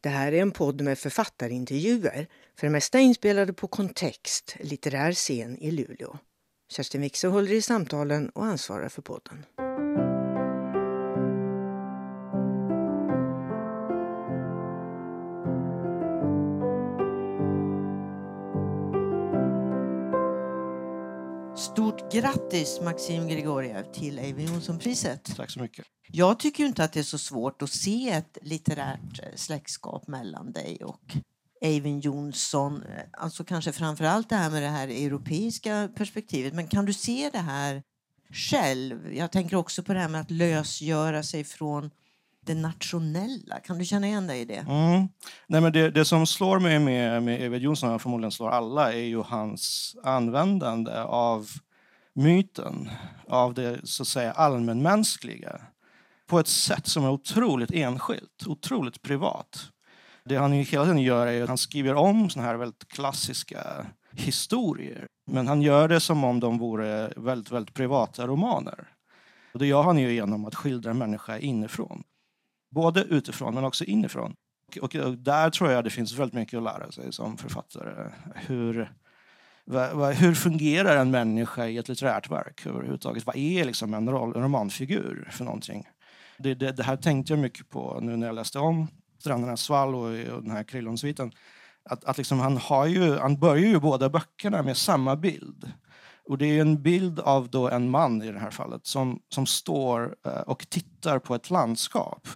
Det här är en podd med författarintervjuer, för det mesta inspelade på Kontext, litterär scen i Luleå. Kerstin Wixe håller i samtalen och ansvarar för podden. Grattis Maxim Grigoriev till Eivind Johnson-priset. Tack så mycket. Jag tycker inte att det är så svårt att se ett litterärt eh, släktskap mellan dig och Eivind Johnson. Alltså kanske framför allt det här med det här europeiska perspektivet. Men kan du se det här själv? Jag tänker också på det här med att lösgöra sig från det nationella. Kan du känna igen dig i det? Mm. Nej, men det, det som slår mig med, med Eivind Johnson, och förmodligen slår alla, är ju hans användande av myten, av det så att säga allmänmänskliga på ett sätt som är otroligt enskilt, otroligt privat. Det han ju hela tiden gör är att han skriver om såna här väldigt klassiska historier. Men han gör det som om de vore väldigt, väldigt privata romaner. Och det gör han ju genom att skildra en människa inifrån. Både utifrån men också inifrån. Och, och där tror jag det finns väldigt mycket att lära sig som författare. Hur, hur fungerar en människa i ett litterärt verk överhuvudtaget? Vad är liksom en, roll, en romanfigur för någonting? Det, det, det, här tänkte jag mycket på nu när jag läste om Strändernas svall och, och den här Krillonsviten. Att, att liksom han, har ju, han börjar ju båda böckerna med samma bild. Och det är en bild av då en man i det här fallet som, som står eh, och tittar på ett landskap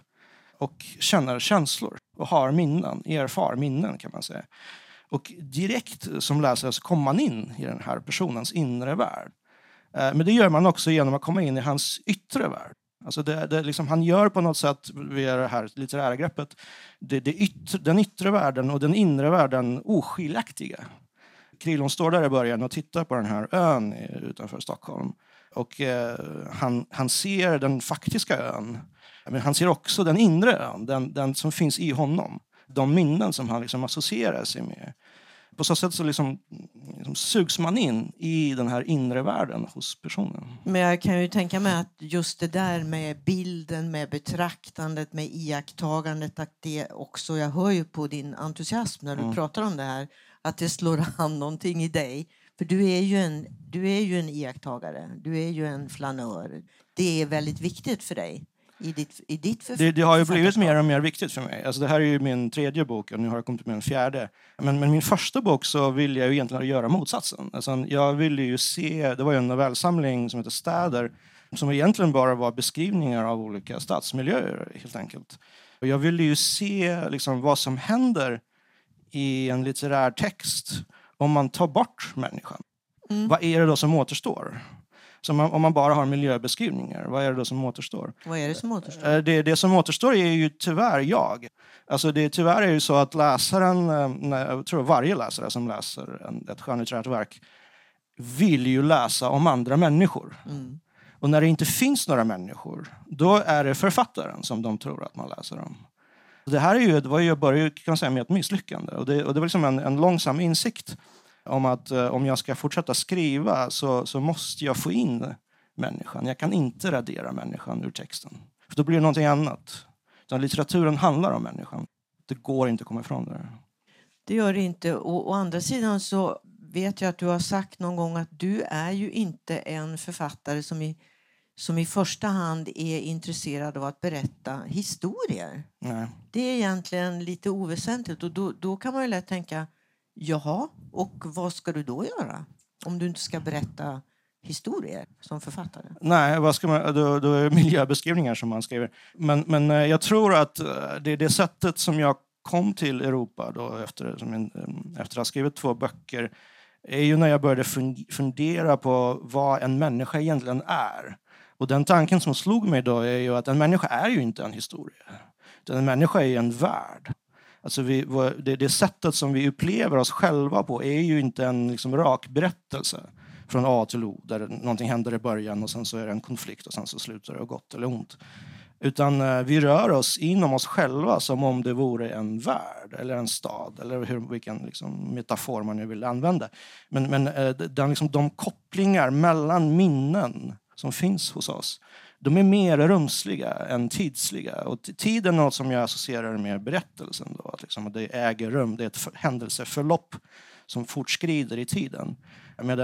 och känner känslor och har minnen, erfar minnen kan man säga. Och direkt som läsare så kommer man in i den här personens inre värld. Eh, men det gör man också genom att komma in i hans yttre värld. Alltså det, det liksom, han gör på något sätt, via det här litterära greppet, det, det yttre, den yttre världen och den inre världen oskiljaktiga. Krillon står där i början och tittar på den här ön utanför Stockholm. Och eh, han, han ser den faktiska ön, men han ser också den inre ön, den, den som finns i honom. De minnen som han liksom associerar sig med. På så sätt så liksom, liksom sugs man in i den här inre världen hos personen. Men jag kan ju tänka mig att just det där med bilden, med betraktandet, med iakttagandet, att det också, jag hör ju på din entusiasm när du mm. pratar om det här, att det slår an någonting i dig. För du är ju en, du är ju en iakttagare, du är ju en flanör. Det är väldigt viktigt för dig i ditt, i ditt det, det, har ju blivit mer och mer viktigt för mig. Alltså det här är ju min tredje bok och nu har jag kommit med en fjärde. Men, men min första bok så ville jag ju egentligen göra motsatsen. Alltså jag ville ju se, det var ju en novellsamling som heter Städer som egentligen bara var beskrivningar av olika stadsmiljöer helt enkelt. Och jag ville ju se liksom vad som händer i en litterär text om man tar bort människan. Mm. Vad är det då som återstår? Så om man bara har miljöbeskrivningar, vad är det då som återstår? Vad är det som återstår? Eh, det, det som återstår är ju tyvärr jag. Alltså det, tyvärr är det så att läsaren, eh, jag tror varje läsare som läser ett skönlitterärt verk vill ju läsa om andra människor. Mm. Och när det inte finns några människor, då är det författaren som de tror att man läser om. Det här är ju, det var ju, började kan säga, med ett misslyckande och det, och det var liksom en, en långsam insikt om att eh, om jag ska fortsätta skriva så, så måste jag få in människan. Jag kan inte radera människan ur texten. För då blir det någonting annat. Utan litteraturen handlar om människan. Det går inte att komma ifrån det. Det gör det inte. Och, å andra sidan så vet jag att du har sagt någon gång att du är ju inte en författare som i, som i första hand är intresserad av att berätta historier. Nej. Det är egentligen lite oväsentligt och då, då kan man ju lätt tänka Jaha, och vad ska du då göra? Om du inte ska berätta historier som författare? Nej, vad ska man, då, då är det miljöbeskrivningar som man skriver. Men, men eh, jag tror att eh, det är det sättet som jag kom till Europa då efter, som eh, efter att ha skrivit två böcker är ju när jag började fundera på vad en människa egentligen är. Och den tanken som slog mig då är ju att en människa är ju inte en historia. Utan en människa är en värld. Alltså vi, det, det sättet som vi upplever oss själva på är ju inte en liksom, rak berättelse från A till O där någonting händer i början och sen så är det en konflikt och sen så slutar det gott eller ont. Utan eh, vi rör oss inom oss själva som om det vore en värld eller en stad eller hur, vilken liksom, metafor man nu vill använda. Men, men eh, den, liksom, de kopplingar mellan minnen som finns hos oss de är mer rumsliga än tidsliga. Och tid är något som jag associerar med berättelsen. Då, att liksom, det äger rum, det är ett händelseförlopp som fortskrider i tiden.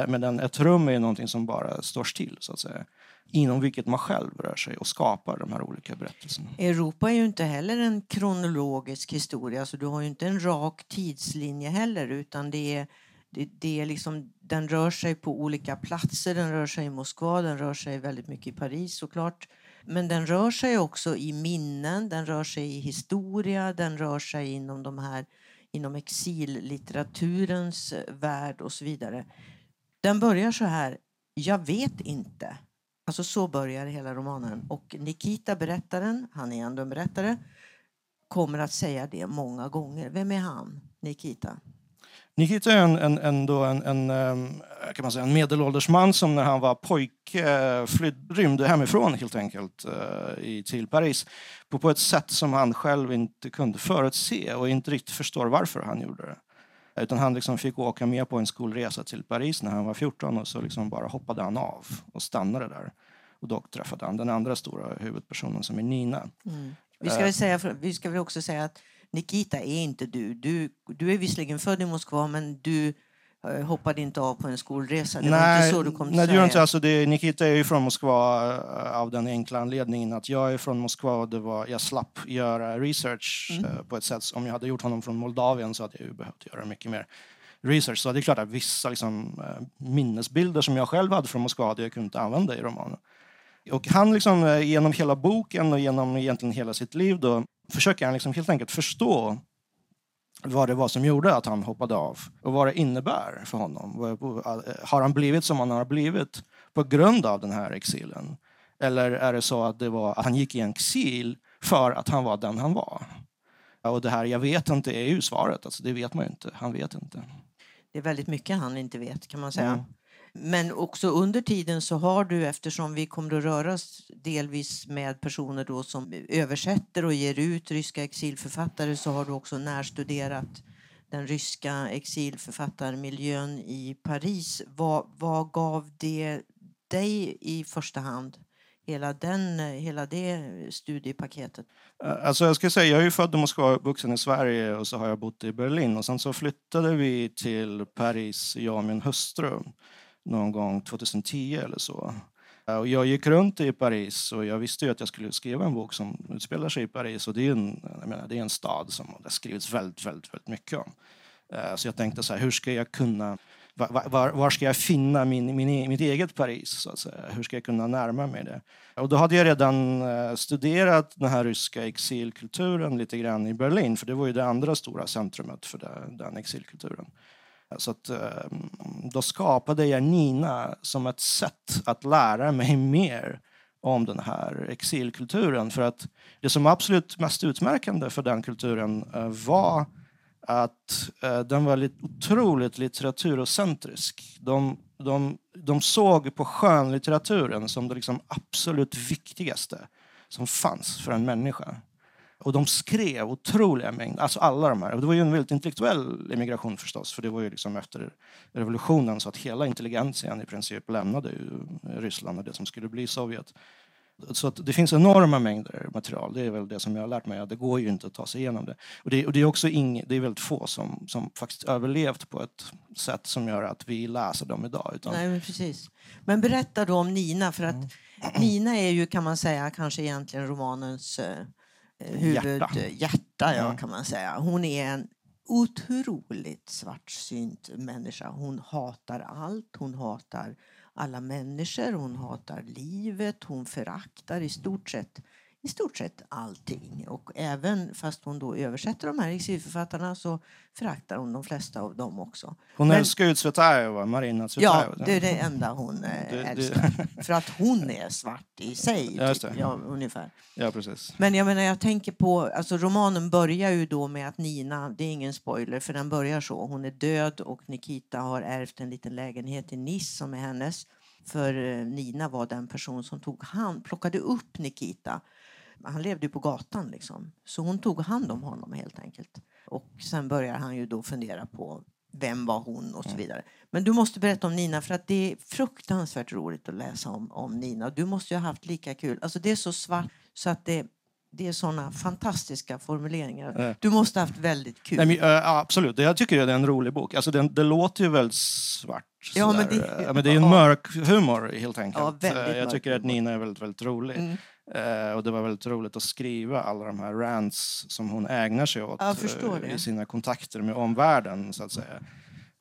Medan ett rum är någonting som bara står still, så att säga. Inom vilket man själv rör sig och skapar de här olika berättelserna. Europa är ju inte heller en kronologisk historia, så du har ju inte en rak tidslinje heller, utan det är det, det är liksom, den rör sig på olika platser. Den rör sig i Moskva, den rör sig väldigt mycket i Paris såklart. Men den rör sig också i minnen, den rör sig i historia, den rör sig inom de här inom exillitteraturens eh, värld och så vidare. Den börjar så här, jag vet inte. Alltså så börjar hela romanen. Och Nikita, berättaren, han är ändå en berättare, kommer att säga det många gånger. Vem är han, Nikita? Nikita är en, en, ändå en, en, ehm, kan man säga, en medelålders man som när han var pojke eh, flyd, rymde hemifrån helt enkelt eh, i, till Paris på, på ett sätt som han själv inte kunde förutse och inte riktigt förstår varför han gjorde det. Utan han liksom fick åka med på en skolresa till Paris när han var 14 och så liksom bara hoppade han av och stannade där. Och då träffade han den andra stora huvudpersonen som är Nina. Mm. Vi, ska väl säga, vi ska väl också säga att Nikita är inte du. Du, du är visserligen född i Moskva men du eh, hoppade inte av på en skolresa. Det nej, inte så du kom nej, det inte. Alltså det, Nikita är ju från Moskva uh, av den enkla anledningen att jag är från Moskva och det var, jag slapp göra research mm. uh, på ett sätt. Om jag hade gjort honom från Moldavien så hade jag ju behövt göra mycket mer research. Så det är klart att vissa liksom, minnesbilder som jag själv hade från Moskva hade jag kunnat använda i romanen. Och han liksom, genom hela boken och genom egentligen hela sitt liv då, försöker han liksom helt enkelt förstå vad det var som gjorde att han hoppade av och vad det innebär för honom. Har han blivit som han har blivit på grund av den här exilen? Eller är det så att, det var, att han gick i en exil för att han var den han var? Och det här jag vet inte är ju svaret, alltså, det vet man ju inte. Han vet inte. Det är väldigt mycket han inte vet kan man säga. Mm. Men också under tiden så har du, eftersom vi kommer att röra oss delvis med personer då som översätter och ger ut ryska exilförfattare så har du också närstuderat den ryska exilförfattarmiljön i Paris. Vad, vad gav det dig i första hand? Hela, den, hela det studiepaketet? Alltså jag ska säga, jag är ju född i Moskva, vuxen i Sverige och så har jag bott i Berlin. Och sen så flyttade vi till Paris, jag och min hustru någon gång 2010 eller så. Eh, och jag gick runt i Paris och jag visste ju att jag skulle skriva en bok som utspelar sig i Paris. Och det är en, menar, det är en stad som det skrivits väldigt, väldigt, väldigt mycket om. Eh, så jag tänkte så här, hur ska jag kunna var, var, var, ska jag finna min, min, mitt eget Paris? Så att säga? Hur ska jag kunna närma mig det? Och då hade jag redan eh, studerat den här ryska exilkulturen lite grann i Berlin, för det var ju det andra stora centrumet för den, den exilkulturen. Så att, eh, då skapade jag Nina som ett sätt att lära mig mer om den här exilkulturen. För att det som absolut mest utmärkande för den kulturen eh, var att eh, den var otroligt litteraturcentrisk. De, de, de såg på skönlitteraturen som det liksom absolut viktigaste som fanns för en människa. Och de skrev otroliga mängder, alltså alla de här. Och det var ju en väldigt intellektuell emigration förstås, för det var ju liksom efter revolutionen så att hela intelligentian i princip lämnade ju Ryssland och det som skulle bli Sovjet. Så att det finns enorma mängder material, det är väl det som jag har lärt mig, att det går ju inte att ta sig igenom det. Och det, och det är också ing, det är väldigt få som, som faktiskt överlevt på ett sätt som gör att vi läser dem idag. Utan... Nej, men precis. Men berätta då om Nina, för att mm. Nina är ju kan man säga kanske egentligen romanens eh, huvud, hjärta, ja, kan man säga. Hon är en otroligt svartsynt människa. Hon hatar allt. Hon hatar alla människor, hon hatar livet, hon föraktar i stort sett i stort sett allting. Och även fast hon då översätter de här exilförfattarna så föraktar hon de flesta av dem också. Hon Men, älskar ju Tsvetajeva, Marina Tsvetajeva. Ja, det är det enda hon eh, det, älskar. Det. För att hon är svart i sig, typ. ja, ungefär. Ja, precis. Men jag menar, jag tänker på, alltså romanen börjar ju då med att Nina, det är ingen spoiler för den börjar så, hon är död och Nikita har ärvt en liten lägenhet i Nice som är hennes. För eh, Nina var den person som tog hand, plockade upp Nikita han levde ju på gatan liksom. Så hon tog hand om honom helt enkelt. Och sen börjar han ju då fundera på vem var hon och så vidare. Men du måste berätta om Nina för att det är fruktansvärt roligt att läsa om, om Nina. Du måste ju ha haft lika kul. Alltså det är så svart så att det, det är såna fantastiska formuleringar. Du måste ha haft väldigt kul. Nej, men, äh, absolut, jag tycker det är en rolig bok. Alltså, den, det låter ju väldigt svart. Ja, men det- Ja, men det är en ja. mörk humor helt enkelt. Ja, Eh, jag tycker att. Nina är väldigt, väldigt rolig. Mm. Eh, och det var väldigt roligt att skriva alla de här rants som hon ägnar sig åt eh, i sina kontakter med omvärlden. Så att säga.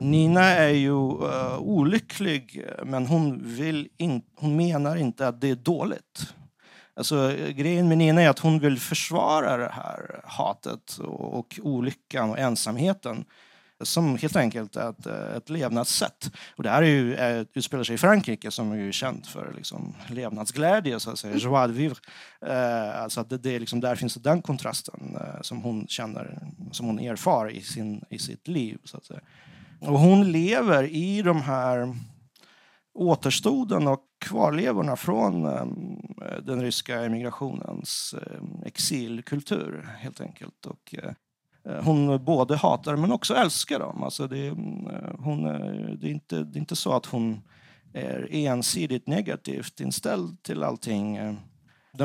Nina är ju eh, olycklig, men hon, vill in, hon menar inte att det är dåligt. Alltså, grejen med Nina är att hon vill försvara det här hatet och, och olyckan och ensamheten som helt enkelt är ett, eh, ett levnadssätt. Och det här är ju, är, utspelar sig i Frankrike som är ju känt för liksom, levnadsglädje, så att säga, joie de vivre. Eh, alltså att det, det liksom, där finns den kontrasten eh, som hon känner, som hon erfar i, sin, i sitt liv. Så att säga. Och hon lever i de här återstoden och kvarlevorna från eh, den ryska emigrationens eh, exilkultur helt enkelt. Och, eh, hon både hatar men också älskar dem. Alltså det, eh, hon, eh, det, är inte, det är inte så att hon är ensidigt negativt inställd till allting. eh.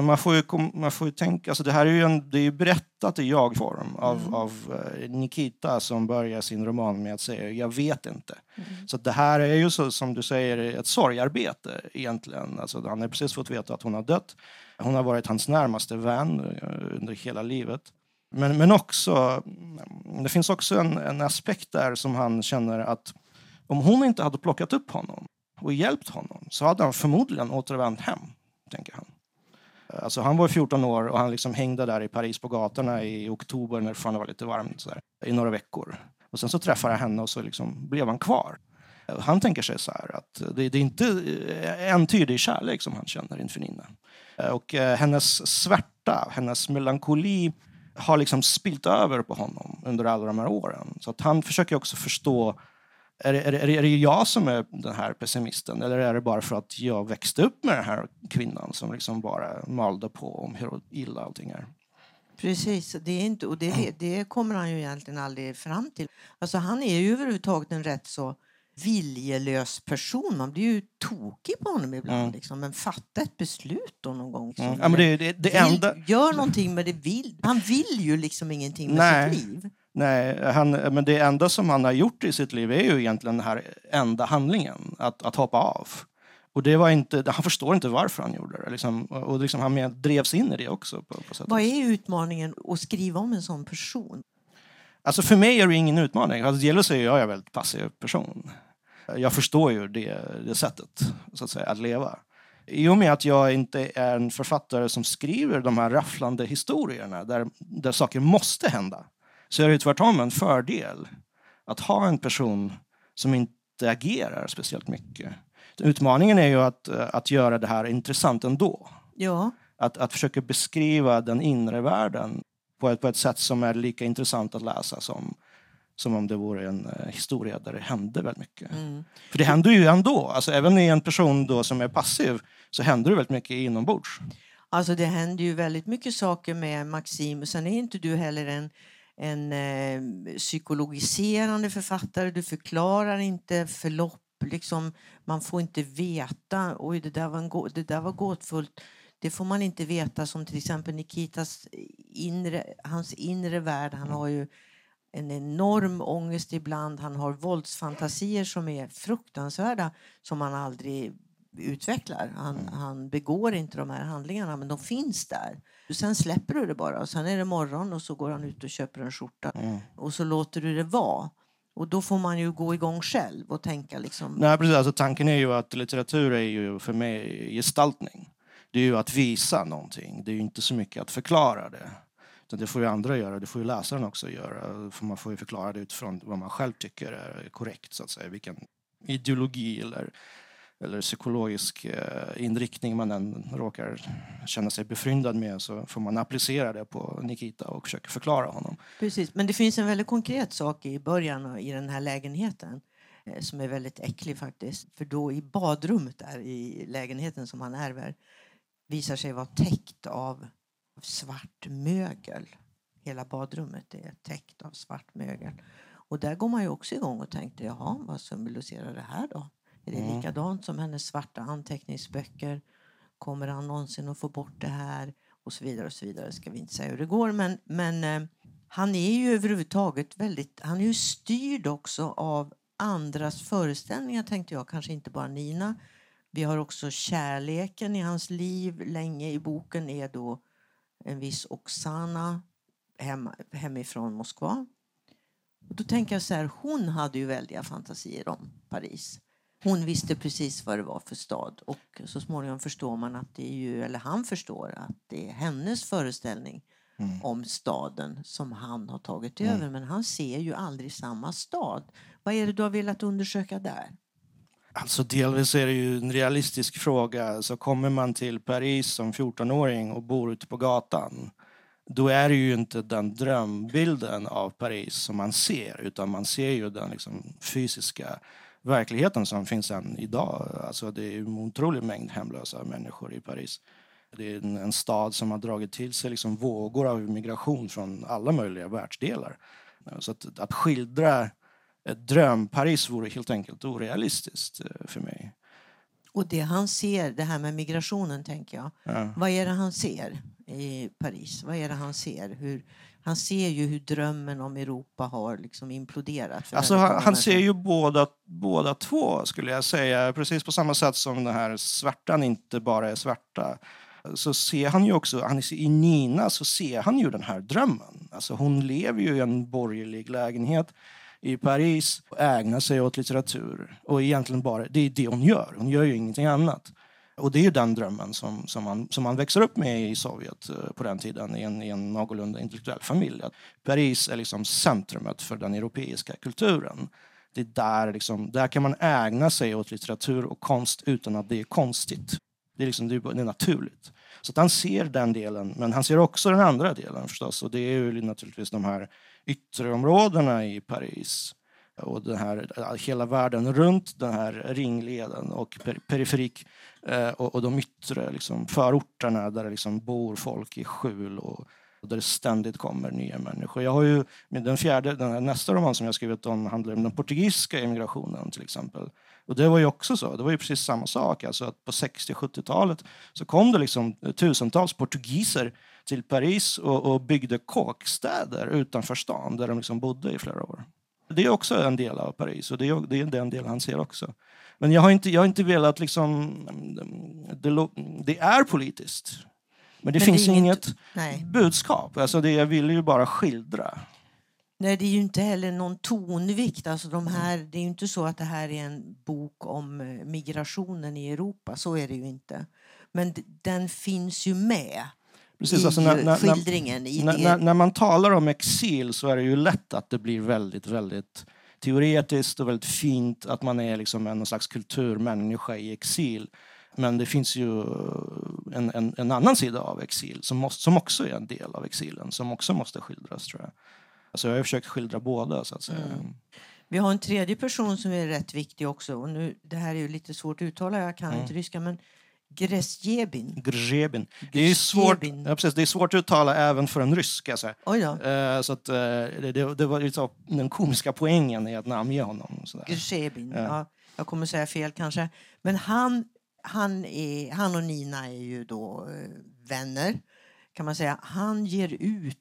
Man får ju, man får ju tänka, alltså det här är ju, en, det är ju berättat i jag-form av, Mm. av eh, Nikita som börjar sin roman med att säga jag vet inte. Mm. Så det här är ju så, som du säger ett sorgarbete egentligen. Alltså, han har precis fått veta att hon har dött. Hon har varit hans närmaste vän eh, under hela livet. Men, men också, det finns också en, en aspekt där som han känner att om hon inte hade plockat upp honom och hjälpt honom så hade han förmodligen återvänt hem, tänker han. Alltså han var 14 år och han liksom hängde där i Paris på gatorna i oktober när det var lite varmt så där, i några veckor. Och sen så träffade jag henne och så liksom blev han kvar. Han tänker sig så här att det, det är inte en entydig kärlek som han känner inför Nina. Och eh, hennes svärta, hennes melankoli har liksom spilt över på honom under alla de här åren. Så att han försöker också förstå är det, är, det, är det jag som är den här pessimisten eller är det bara för att jag växte upp med den här kvinnan som liksom bara malde på om hur illa allting är? Precis, det, är inte, och det, det kommer han ju egentligen aldrig fram till. Alltså han är ju överhuvudtaget en rätt så viljelös person. Man blir ju tokig på honom ibland. Mm. Liksom. Men fatta ett beslut då någon gång. som- Mm. Ja, men det, det, det vill, enda... Gör någonting med det vill. Han vill ju liksom ingenting med Nej. sitt liv. Nej, han, men det enda som han har gjort i sitt liv är ju egentligen den här enda handlingen, att, att hoppa av. Och det var inte, han förstår inte varför han gjorde det. Liksom, och liksom han drevs in i det också. På, på Vad är utmaningen att skriva om en sån person? Alltså för mig är det ingen utmaning. Alltså, dels är jag en väldigt passiv person. Jag förstår ju det, det sättet så att, säga, att leva. I och med att jag inte är en författare som skriver de här rafflande historierna där, där saker måste hända så är det tvärtom en fördel att ha en person som inte agerar speciellt mycket. Utmaningen är ju att, att göra det här intressant ändå. Ja, Att, att försöka beskriva den inre världen på ett, på ett sätt som är lika intressant att läsa som, som om det vore en eh, historia där det hände väldigt mycket. mm. För det händer ju ändå. Alltså, även i en person då som är passiv så händer det väldigt mycket inombords. Alltså det händer ju väldigt mycket saker med Maxim. Sen är inte du heller en, en eh, psykologiserande författare. Du förklarar inte förlopp. Liksom, man får inte veta. Oj, det där var, en det där var gåtfullt. Det får man inte veta som till exempel Nikitas inre, hans inre värld. Han har ju en enorm ångest ibland. Han har våldsfantasier som är fruktansvärda som han aldrig utvecklar. Han, han begår inte de här handlingarna men de finns där. Sen släpper du det bara och sen är det morgon och så går han ut och köper en skjorta Mm. och så låter du det vara. Och då får man ju gå igång själv och tänka liksom. Nej, precis. Alltså, tanken är ju att litteratur är ju för mig gestaltning. Det är ju att visa någonting. Det är ju inte så mycket att förklara det. Utan det får ju andra göra, det får ju läsaren också göra. För man får ju förklara det utifrån vad man själv tycker är korrekt, så att säga. Vilken ideologi eller, eller psykologisk eh, inriktning man än råkar känna sig befryndad med så får man applicera det på Nikita och försöka förklara honom. Precis. Men det finns en väldigt konkret sak i början i den här lägenheten eh, som är väldigt äcklig faktiskt. För då i badrummet där i lägenheten som han ärver visar sig vara täckt av svart mögel. Hela badrummet är täckt av svart mögel. Och där går man ju också igång och tänkte, jaha, vad symboliserar det här då? Är det Mm. likadant som hennes svarta anteckningsböcker? Kommer han någonsin att få bort det här? Och så vidare och så vidare. Ska vi inte säga hur det går. Men, men eh, han är ju överhuvudtaget väldigt, han är ju styrd också av andras föreställningar tänkte jag, kanske inte bara Nina. Vi har också kärleken i hans liv. Länge i boken är då en viss Oksana hem, hemifrån Moskva. Och då tänker jag så här, hon hade ju väldiga fantasier om Paris. Hon visste precis vad det var för stad och så småningom förstår man att det är ju, eller han förstår att det är hennes föreställning om staden som han har tagit över. Men han ser ju aldrig samma stad. Vad är det du har velat undersöka där? Alltså delvis är det ju en realistisk fråga. Så kommer man till Paris som 14-åring och bor ute på gatan då är det ju inte den drömbilden av Paris som man ser utan man ser ju den liksom fysiska verkligheten som finns än idag. Alltså det är en otrolig mängd hemlösa människor i Paris. Det är en, en stad som har dragit till sig liksom vågor av migration från alla möjliga världsdelar. Så att, att skildra ett dröm-Paris vore helt enkelt orealistiskt eh, för mig. Och det han ser, det här med migrationen tänker jag. Ja. Vad är det han ser i Paris? Vad är det han ser? Hur, han ser ju hur drömmen om Europa har liksom imploderat. Alltså, han, han ser ju båda, båda två, skulle jag säga. Precis på samma sätt som den här svärtan inte bara är svärta. Så ser han ju också, han, i Nina så ser han ju den här drömmen. Alltså, hon lever ju i en borgerlig lägenhet i Paris och ägna sig åt litteratur. Och egentligen bara, det är det hon gör. Hon gör ju ingenting annat. Och det är ju den drömmen som, som, man, som man växer upp med i Sovjet eh, på den tiden i en, i en någorlunda intellektuell familj. Att Paris är liksom centrumet för den europeiska kulturen. Det är där, liksom, där kan man ägna sig åt litteratur och konst utan att det är konstigt. Det är, liksom, det är, det är naturligt. Så att han ser den delen, men han ser också den andra delen förstås. Och det är ju naturligtvis de här ytterområdena i Paris och den här, hela världen runt den här ringleden och per, periferik eh, och, och de yttre liksom, förorterna där det liksom bor folk i skjul och, och där det ständigt kommer nya människor. Jag har ju, den fjärde, den här, nästa roman som jag skrivit om handlar om den portugisiska emigrationen till exempel. Och det var ju också så, det var ju precis samma sak. Alltså att på 60-70-talet så kom det liksom tusentals portugiser till Paris och, och byggde kåkstäder utanför stan där de liksom bodde i flera år. Det är också en del av Paris och det är, det är den del han ser också. Men jag har inte, jag har inte velat liksom... Det, det är politiskt. Men det Men finns det inget- inget Nej. budskap. Alltså det, jag ville ju bara skildra. Nej, det är ju inte heller någon tonvikt. Alltså de här, det är ju inte så att det här är en bok om eh, migrationen i Europa. Så är det ju inte. Men den finns ju med Precis, alltså när, när, skildringen. I när, när, när man talar om exil så är det ju lätt att det blir väldigt, väldigt teoretiskt och väldigt fint att man är liksom en slags kulturmänniska i exil. Men det finns ju en, en, en annan sida av exil som, måste, som också är en del av exilen, som också måste skildras tror jag. Alltså jag har försökt skildra båda så att säga. Mm. Vi har en tredje person som är rätt viktig också. Och nu, det här är ju lite svårt att uttala, jag kan Mm. inte ryska. Men Gresjebin. Grzebin. Det är, svårt, ja, precis, det är svårt att uttala även för en rysk. Alltså. Då. Eh, så att, eh, det, det, var så, den komiska poängen i att namnge honom. Grzebin. Ja. Ja. jag kommer säga fel kanske. Men han, han, är, han och Nina är ju då eh, vänner kan man säga. Han ger ut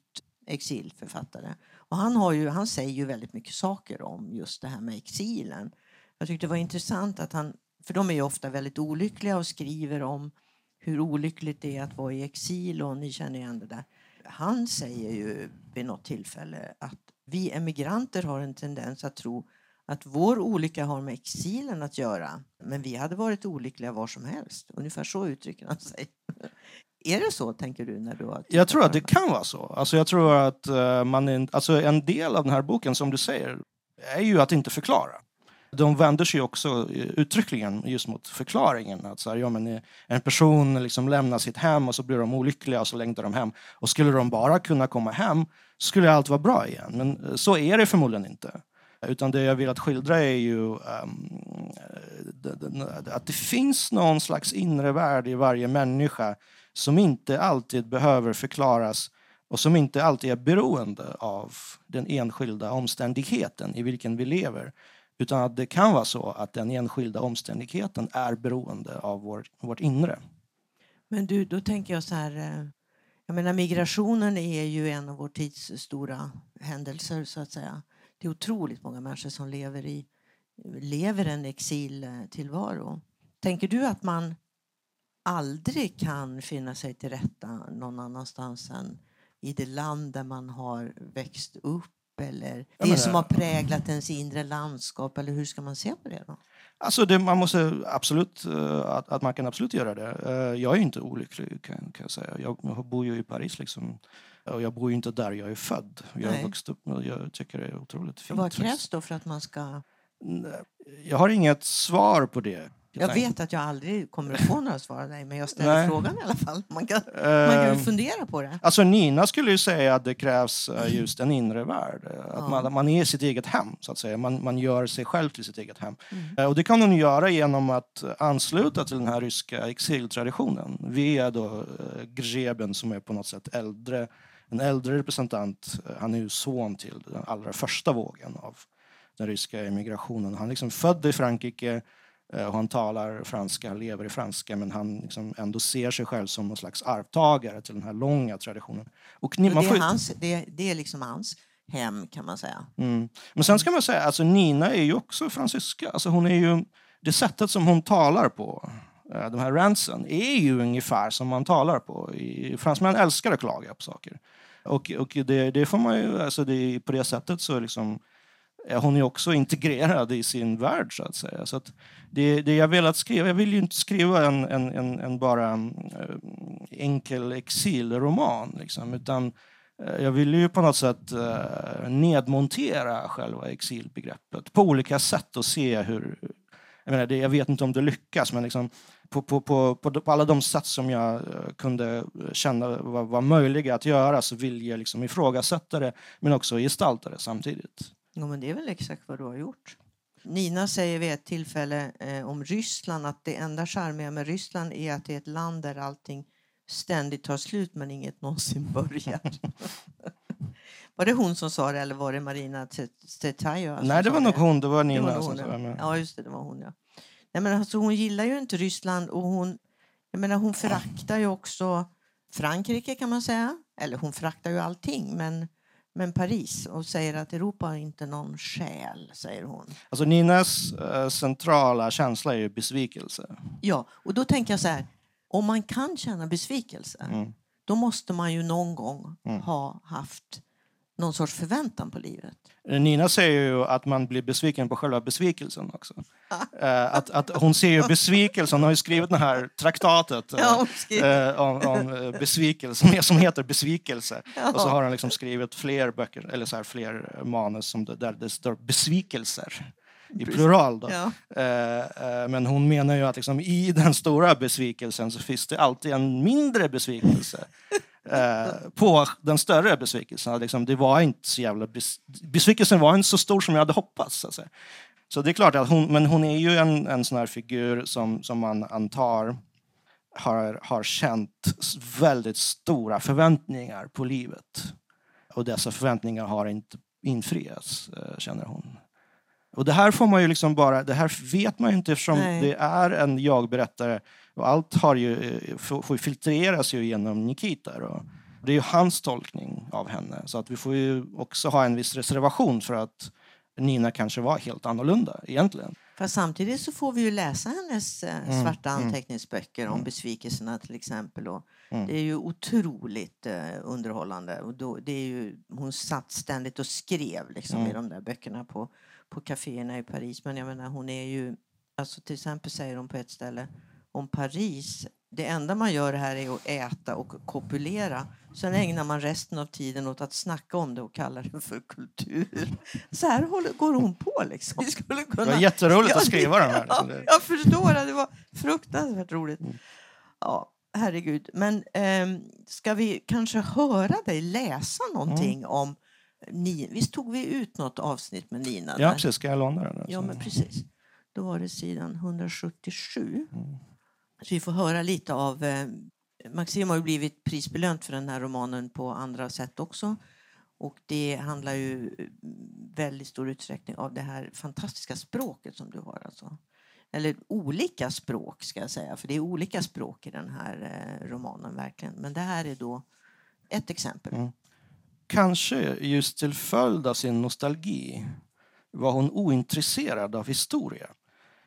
exilförfattare. Och han, har ju, han säger ju väldigt mycket saker om just det här med exilen. Jag tyckte det var intressant att han, för de är ju ofta väldigt olyckliga och skriver om hur olyckligt det är att vara i exil och ni känner igen det där. Han säger ju vid något tillfälle att vi emigranter har en tendens att tro att vår olycka har med exilen att göra. Men vi hade varit olyckliga var som helst. Ungefär så uttrycker han sig. Är det så, tänker du? när du har Jag tror att det kan vara så. Alltså jag tror att eh, man alltså en del av den här boken, som du säger, är ju att inte förklara. De vänder sig också eh, uttryckligen just mot förklaringen. Att så här, ja, men eh, en person liksom lämnar sitt hem och så blir de olyckliga och så längtar de hem. Och skulle de bara kunna komma hem skulle allt vara bra igen. Men eh, så är det förmodligen inte. Utan det jag vill att skildra är ju um, att det finns någon slags inre värld i varje människa som inte alltid behöver förklaras och som inte alltid är beroende av den enskilda omständigheten i vilken vi lever. Utan att det kan vara så att den enskilda omständigheten är beroende av vår, vårt inre. Men du, då tänker jag så här... Eh, jag menar, migrationen är ju en av vår tids stora händelser, så att säga. Det är otroligt många människor som lever, i, lever en exiltillvaro. Tänker du att man aldrig kan finna sig till rätta någon annanstans än i det land där man har växt upp eller det menar- som har präglat ens inre landskap? Eller hur ska man se på det? då? Alltså det, man måste absolut, eh, att, att man kan absolut göra det. Eh, Jag är inte olycklig kan, kan jag säga. Jag, jag bor ju i Paris liksom. Och jag bor ju inte där jag är född. Jag Nej. vuxit upp jag tycker det är otroligt fint. Vad krävs då för att man ska... Jag har inget svar på det. Jag vet att jag aldrig kommer att få några svar av dig, men jag ställer Nej. frågan i alla fall. Man kan, man kan ju Eh, fundera på det. Alltså Nina skulle ju säga att det krävs eh, just en inre värld. eh, Att Ja. man, man är sitt eget hem, så att säga. Man, man gör sig själv till sitt eget hem. Mm. Eh, Och det kan hon göra genom att ansluta till den här ryska exiltraditionen via då Grzeben som är på något sätt äldre, en äldre representant. Han är ju son till den allra första vågen av den ryska emigrationen. Han är liksom född i Frankrike han talar franska, lever i franska men han liksom ändå ser sig själv som någon slags arvtagare till den här långa traditionen. Och ni, det, är hans, det, det är liksom hans hem, kan man säga. Mm. Men sen ska man säga, alltså Nina är ju också fransyska. Alltså hon är ju, det sättet som hon talar på, eh, de här rantsen, är ju ungefär som man talar på. Fransmän älskar att klaga på saker. Och, och det, det får man ju, alltså det, på det sättet så liksom, Eh, hon är också integrerad i sin värld så att säga. Så att det, det jag velat skriva, jag vill ju inte skriva en, en, en, en bara mm, eh, enkel exilroman liksom, utan eh, Jag ville ju på något sätt eh, nedmontera själva exilbegreppet på olika sätt och se hur... Jag, menar, det, jag vet inte om det lyckas, men liksom på, på, på, på, på alla de sätt som jag kunde känna var, var möjliga att göra så vill jag liksom ifrågasätta det, men också gestalta det samtidigt. Jo, men det är väl exakt vad du har gjort. Nina säger vid ett tillfälle eh, om Ryssland att det enda charmiga med Ryssland är att det är ett land där allting ständigt tar slut men inget någonsin börjar. var det hon som sa det eller var det Marina Tsetaja? som Nej, det var nog hon. Det var Det Nina var som sa det. Ja, just det, det var hon. Ja. Nej, men alltså, hon gillar ju inte Ryssland och hon, jag menar, hon föraktar ju också Frankrike kan man säga. Eller hon föraktar ju allting, men, men Paris och säger att Europa har inte någon själ, säger hon. Alltså Ninas eh, centrala känsla är ju besvikelse. Ja, och då tänker jag så här, om man kan känna besvikelse, Mm. då måste man ju någon gång Mm. ha haft någon sorts förväntan på livet. Nina säger ju att man blir besviken på själva besvikelsen också. Eh, att, att hon ser ju besvikelsen, hon har ju skrivit det här traktatet eh, Ja, eh, om, om eh, besvikelse, som heter Besvikelse. Ja. Och så har hon liksom skrivit fler böcker, eller så här, fler manus som där det står besvikelser i plural. Då. Ja. Eh, eh, men hon menar ju att liksom, i den stora besvikelsen så finns det alltid en mindre besvikelse. Eh, på den större besvikelsen. Liksom, det var inte så jävla bes besvikelsen var inte så stor som jag hade hoppats. Så, så det är klart att hon, men hon är ju en, en sån här figur som, som man antar har, har känt väldigt stora förväntningar på livet. Och dessa förväntningar har inte infriats, eh, känner hon. Och det här får man ju liksom bara, det här vet man ju inte eftersom Nej. det är en jag-berättare och allt har ju, eh, får, filtreras ju genom Nikita. Då. Det är ju hans tolkning av henne. Så att vi får ju också ha en viss reservation för att Nina kanske var helt annorlunda egentligen. Fast samtidigt så får vi ju läsa hennes eh, Mm, svarta mm. anteckningsböcker om besvikelserna till exempel. Och Mm. Det är ju otroligt eh, underhållande. Och då, det är ju, hon satt ständigt och skrev liksom, i Mm. de där böckerna på, på kaféerna i Paris. Men jag menar, hon är ju... Alltså till exempel säger hon på ett ställe om Paris. Det enda man gör här är att äta och kopulera. Sen ägnar man resten av tiden åt att snacka om det och kalla det för kultur. Så här håller, går hon på liksom. Vi skulle kunna... Det var jätteroligt Ja, att skriva de här. Ja, liksom. Det- jag förstår det. Det var fruktansvärt roligt. Mm. Ja, herregud. Men ehm, ska vi kanske höra dig läsa någonting Mm. om Ni, Visst tog vi ut något avsnitt med Nina? Ja, där? precis. Ska jag låna den? Ja, men precis. Då var det sidan 177. Mm. Så vi får höra lite av eh, Maxim har ju blivit prisbelönt för den här romanen på andra sätt också. Och det handlar ju väldigt stor utsträckning av det här fantastiska språket som du har. Alltså. Eller olika språk ska jag säga, för det är olika språk i den här eh, romanen verkligen. Men det här är då ett exempel. Mm. Kanske just till följd av sin nostalgi var hon ointresserad av historia.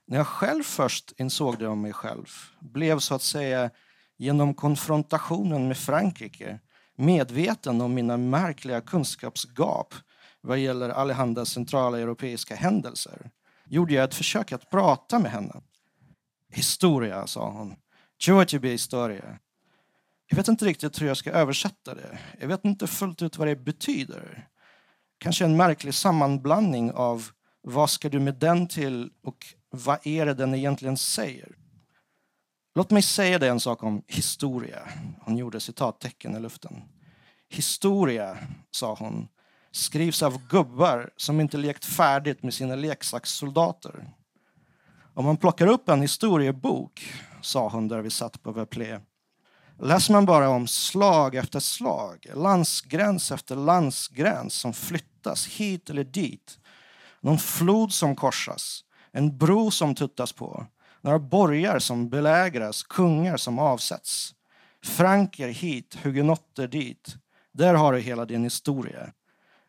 När jag själv först insåg det om mig själv blev så att säga genom konfrontationen med Frankrike medveten om mina märkliga kunskapsgap vad gäller allehanda centrala europeiska händelser gjorde jag ett försök att prata med henne. Historia, sa hon. Georgie historia. Jag vet inte riktigt hur jag ska översätta det. Jag vet inte fullt ut vad det betyder. Kanske en märklig sammanblandning av vad ska du med den till och vad är det den egentligen säger? Låt mig säga dig en sak om historia. Hon gjorde citattecken i luften. Historia, sa hon, skrivs av gubbar som inte lekt färdigt med sina leksakssoldater. Om man plockar upp en historiebok, sa hon där vi satt på Veuplé, läser man bara om slag efter slag, landsgräns efter landsgräns som flyttas hit eller dit. Någon flod som korsas, en bro som tuttas på, några borgar som belägras, kungar som avsätts. Franker hit, hugenotter dit. Där har du hela din historia.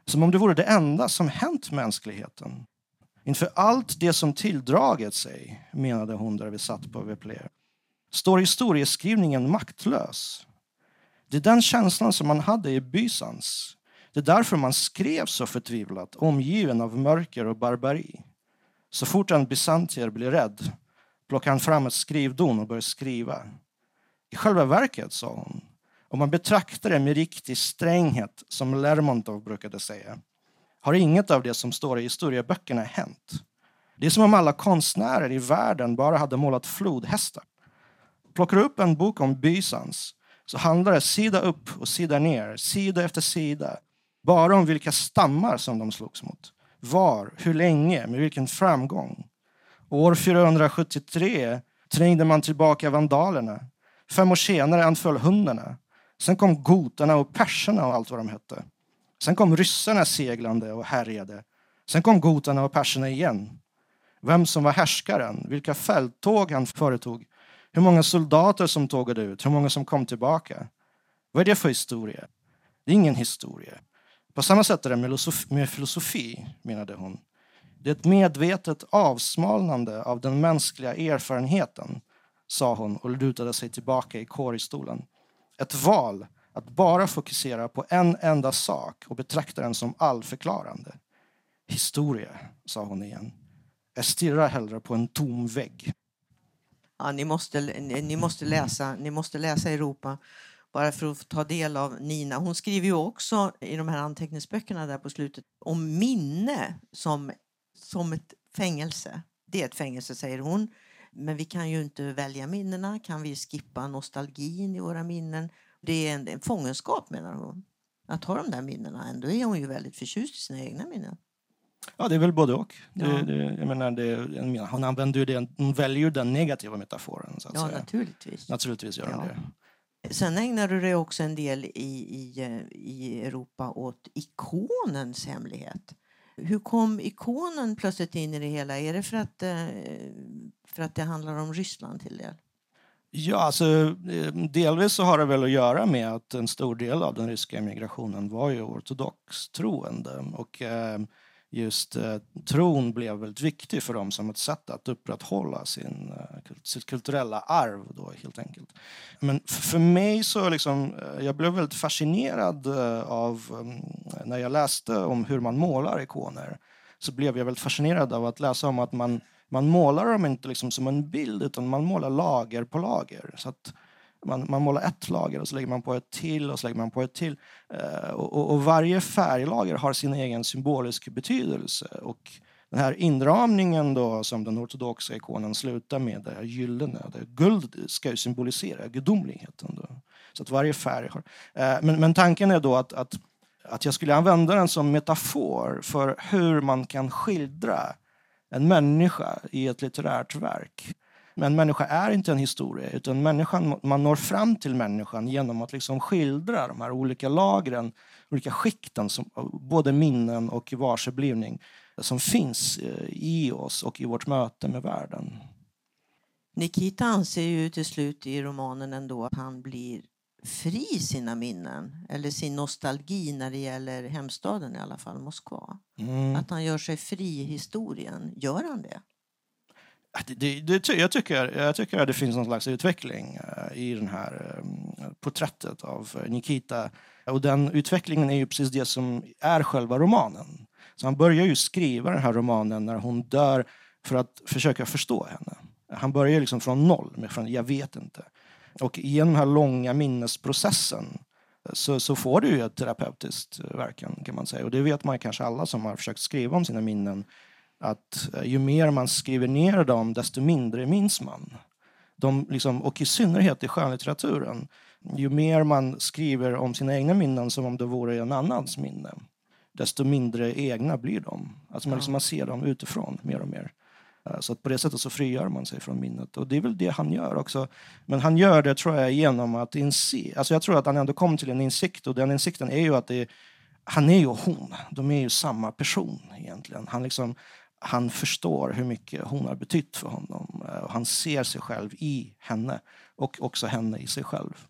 Som om det vore det enda som hänt mänskligheten. Inför allt det som tilldragit sig, menade hon där vi satt på Vepler, står historieskrivningen maktlös. Det är den känslan som man hade i Bysans. Det är därför man skrev så förtvivlat, omgiven av mörker och barbari. Så fort en bysantier blir rädd plockar han fram ett skrivdon och börjar skriva. I själva verket, sa hon, om man betraktar det med riktig stränghet, som Lermontov brukade säga, har inget av det som står i historieböckerna hänt. Det är som om alla konstnärer i världen bara hade målat flodhästar. Plockar du upp en bok om Bysans så handlar det sida upp och sida ner, sida efter sida, bara om vilka stammar som de slogs mot. Var, hur länge, med vilken framgång. År 473 trängde man tillbaka vandalerna. Fem år senare anföll hundarna. Sen kom gotarna och perserna och allt vad de hette. Sen kom ryssarna seglande och härjade. Sen kom gotarna och perserna igen. Vem som var härskaren, vilka fälttåg han företog, hur många soldater som tågade ut, hur många som kom tillbaka. Vad är det för historia? Det är ingen historia. På samma sätt är det med filosofi, menade hon. Det är ett medvetet avsmalnande av den mänskliga erfarenheten, sa hon och lutade sig tillbaka i kårstolen. Ett val att bara fokusera på en enda sak och betrakta den som allförklarande. Historia, sa hon igen. Jag stirrar hellre på en tom vägg. Ja, ni, måste, ni, måste läsa, ni måste läsa Europa bara för att ta del av Nina. Hon skriver ju också i de här anteckningsböckerna där på slutet om minne som, som ett fängelse. Det är ett fängelse, säger hon. Men vi kan ju inte välja minnena. Kan vi skippa nostalgin i våra minnen? Det är en, en fångenskap, menar hon. Att ha de där minnena. Ändå är hon ju väldigt förtjust i sina egna minnen. Ja, det är väl både och. Ja. Det, det, jag menar, det, använder ju det, hon väljer ju den negativa metaforen. Så att ja, säga. naturligtvis. Naturligtvis gör ja. det. Sen ägnar du dig också en del i, i, i Europa åt ikonens hemlighet. Hur kom ikonen plötsligt in i det hela? Är det för att, eh, för att det handlar om Ryssland till del? Ja, alltså, eh, delvis så har det väl att göra med att en stor del av den ryska emigrationen var ju ortodox troende. Och, eh, just eh, tron blev väldigt viktig för dem som ett sätt att upprätthålla sin, eh, sitt kulturella arv. Då, helt enkelt. Men för mig så liksom, eh, jag blev väldigt fascinerad eh, av, mm, när jag läste om hur man målar ikoner, så blev jag väldigt fascinerad av att läsa om att man, man målar dem inte liksom som en bild, utan man målar lager på lager. Så att man, man målar ett lager och så lägger man på ett till och så lägger man på ett till. Eh, och, och, varje färglager har sin egen symbolisk betydelse. Och den här inramningen då som den ortodoxa ikonen slutar med, det här gyllene, det guld ska ju symbolisera gudomligheten. Då. Så att varje färg har... Eh, men, men tanken är då att, att, att jag skulle använda den som metafor för hur man kan skildra en människa i ett litterärt verk. Men människa är inte en historia, utan människan, man når fram till människan genom att liksom skildra de här olika lagren, olika skikten, som, både minnen och varseblivning, som finns eh, i oss och i vårt möte med världen. Nikita anser ju till slut i romanen ändå att han blir fri sina minnen, eller sin nostalgi när det gäller hemstaden i alla fall, Moskva. Mm. Att han gör sig fri i historien. Gör han det? Det, det, jag, tycker, jag tycker att det finns någon slags utveckling eh, i det här eh, porträttet av eh, Nikita. Och den utvecklingen är ju precis det som är själva romanen. Så han börjar ju skriva den här romanen när hon dör för att försöka förstå henne. Han börjar liksom från noll, med från jag vet inte. Och genom den här långa minnesprocessen så, så får du ju ett terapeutiskt verkan kan man säga. Och det vet man kanske alla som har försökt skriva om sina minnen. Att eh, ju mer man skriver ner dem, desto mindre minns man. De liksom, och i synnerhet i skönlitteraturen. Ju mer man skriver om sina egna minnen som om det vore en annans minne, desto mindre egna blir de. Alltså man, liksom, man ser dem utifrån mer och mer. Eh, så att på det sättet så frigör man sig från minnet. Och det är väl det han gör också. Men han gör det tror jag genom att inse, alltså jag tror att han ändå kom till en insikt och den insikten är ju att det, han är ju hon. De är ju samma person egentligen. Han, liksom, han förstår hur mycket hon har betytt för honom. Eh, och han ser sig själv i henne och också henne i sig själv.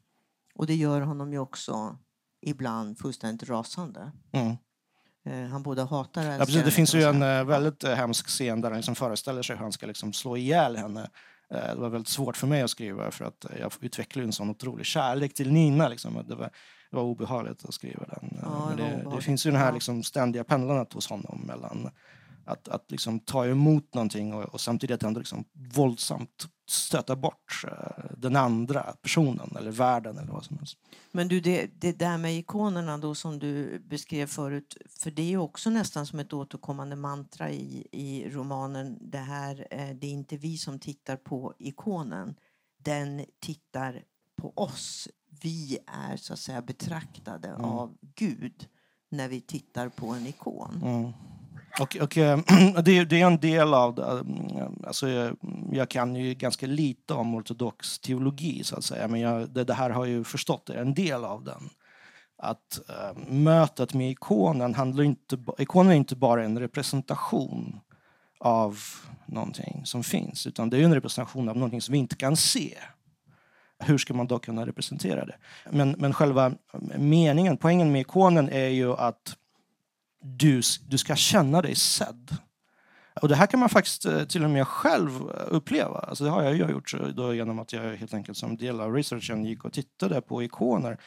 Och det gör honom ju också ibland fullständigt rasande. Mm. Eh, han både hatar och älskar ja, Det finns ju en uh, väldigt hemsk scen där han liksom föreställer sig hur han ska liksom slå ihjäl henne. Det var väldigt svårt för mig att skriva för att jag utvecklade en sån otrolig kärlek till Nina. Liksom. Det, var, det var obehagligt att skriva den. Ja, det, det, det, finns ju det här liksom ständiga pendlandet hos honom mellan att, att liksom ta emot någonting och, och samtidigt ändå liksom våldsamt stöta bort uh, den andra personen eller världen eller vad som helst. Men du, det, det där med ikonerna då som du beskrev förut, för det är också nästan som ett återkommande mantra i, i romanen. Det här, uh, det är inte vi som tittar på ikonen, den tittar på oss. Vi är så att säga betraktade mm. av Gud när vi tittar på en ikon. Mm. Och, och det, eh, det, är en del av det. Eh, alltså jag, jag, kan ju ganska lite om ortodox teologi, så att säga. men jag, det, det, här har jag ju förstått, det är en del av den. Att äh, mötet med ikonen handlar inte... Ikonen är inte bara en representation av någonting som finns, utan det är en representation av någonting som vi inte kan se. Hur ska man då kunna representera det? Men, men själva meningen, poängen med ikonen är ju att du, du ska känna dig sedd. Och det här kan man faktiskt eh, till och med själv eh, uppleva. Alltså det har jag gjort eh, då genom att jag helt enkelt som del av researchen gick och tittade på ikoner.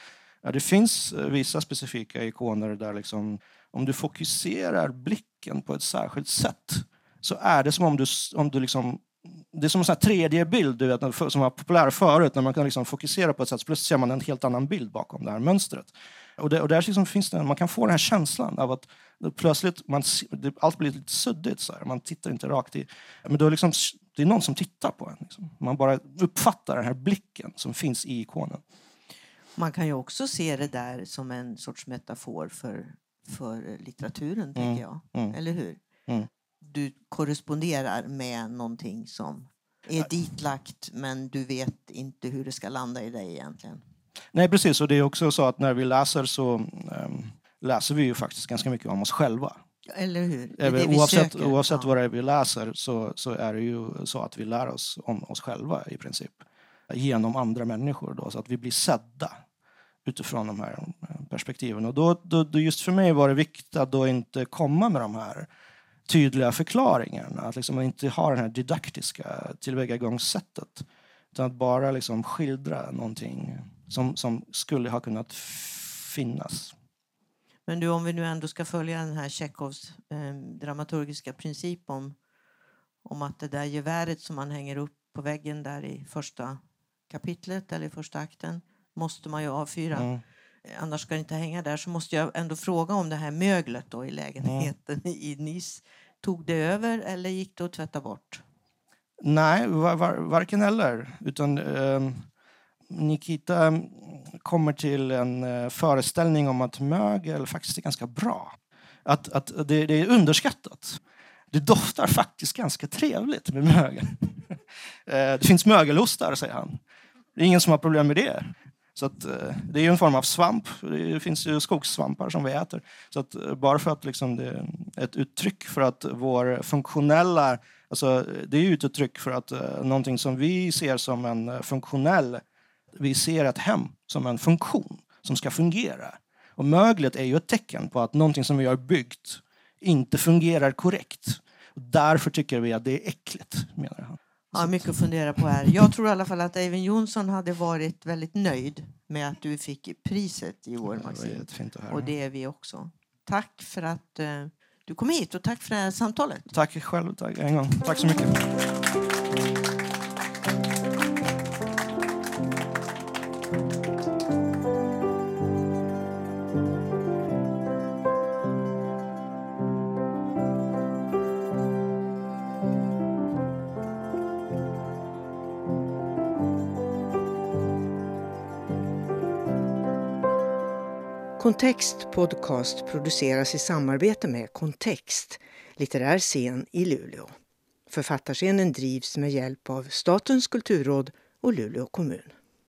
Det finns vissa specifika ikoner där liksom, om du fokuserar blicken på ett särskilt sätt så är det som om du, om du liksom det är som en 3D-bild du vet, som var populär förut, när man kan liksom fokusera på ett sätt, plötsligt ser man en helt annan bild bakom det här mönstret. Och, det, och där liksom finns det, man kan få den här känslan av att plötsligt man, det, allt blir lite suddigt. Så här. Man tittar inte rakt i. Men då liksom, det är någon som tittar på en. Liksom. Man bara uppfattar den här blicken som finns i ikonen. Man kan ju också se det där som en sorts metafor för, för litteraturen, mm. jag. Mm. Eller hur? Mm. Du korresponderar med någonting som är ditlagt men du vet inte hur det ska landa i dig egentligen. Nej, precis. Och det är också så att när vi läser så um, läser vi ju faktiskt ganska mycket om oss själva. Eller hur? Det det oavsett oavsett ja. vad det är vi läser så, så är det ju så att vi lär oss om oss själva i princip. Genom andra människor då, så att vi blir sedda utifrån de här eh, perspektiven. Och då, då, då just för mig var det viktigt att då inte komma med de här tydliga förklaringarna. Att liksom inte ha det här didaktiska tillvägagångssättet. Utan att bara liksom skildra någonting som, som skulle ha kunnat finnas. Men du, om vi nu ändå ska följa den här Tjechovs eh, dramaturgiska princip om, om att det där geväret som man hänger upp på väggen där i första kapitlet eller i första akten måste man ju avfyra. Mm. Annars ska det inte hänga där. Så måste jag ändå fråga om det här möglet då i lägenheten mm. i Nice. Tog det över eller gick det att tvätta bort? Nej, var, var, varken eller. Utan, eh, Nikita mm, kommer till en eh, föreställning om att mögel faktiskt är ganska bra. Att, att det, det är underskattat. Det doftar faktiskt ganska trevligt med mögel. Eh, det finns mögelostar, säger han. Det är ingen som har problem med det. Så att, eh, det är ju en form av svamp. Det finns ju skogssvampar som vi äter. Så att, bara för att liksom det är ett uttryck för att vår funktionella... Alltså, det är ju ett uttryck för att någonting som vi ser som en funktionell... Vi ser ett hem som en funktion som ska fungera. Och möglet är ju ett tecken på att någonting som vi har byggt inte fungerar korrekt. Och därför tycker vi att det är äckligt, menar han. Ja, mycket att fundera på här. Jag tror i alla fall att Eivind Jonsson hade varit väldigt nöjd med att du fick priset i år, Maxim. Och det är vi också. Tack för att uh, du kom hit och tack för det här samtalet. Tack själv, tack en gång. Tack så mycket. Kontext Podcast produceras i samarbete med Kontext, litterär scen i Luleå. Författarscenen drivs med hjälp av Statens kulturråd och Luleå kommun.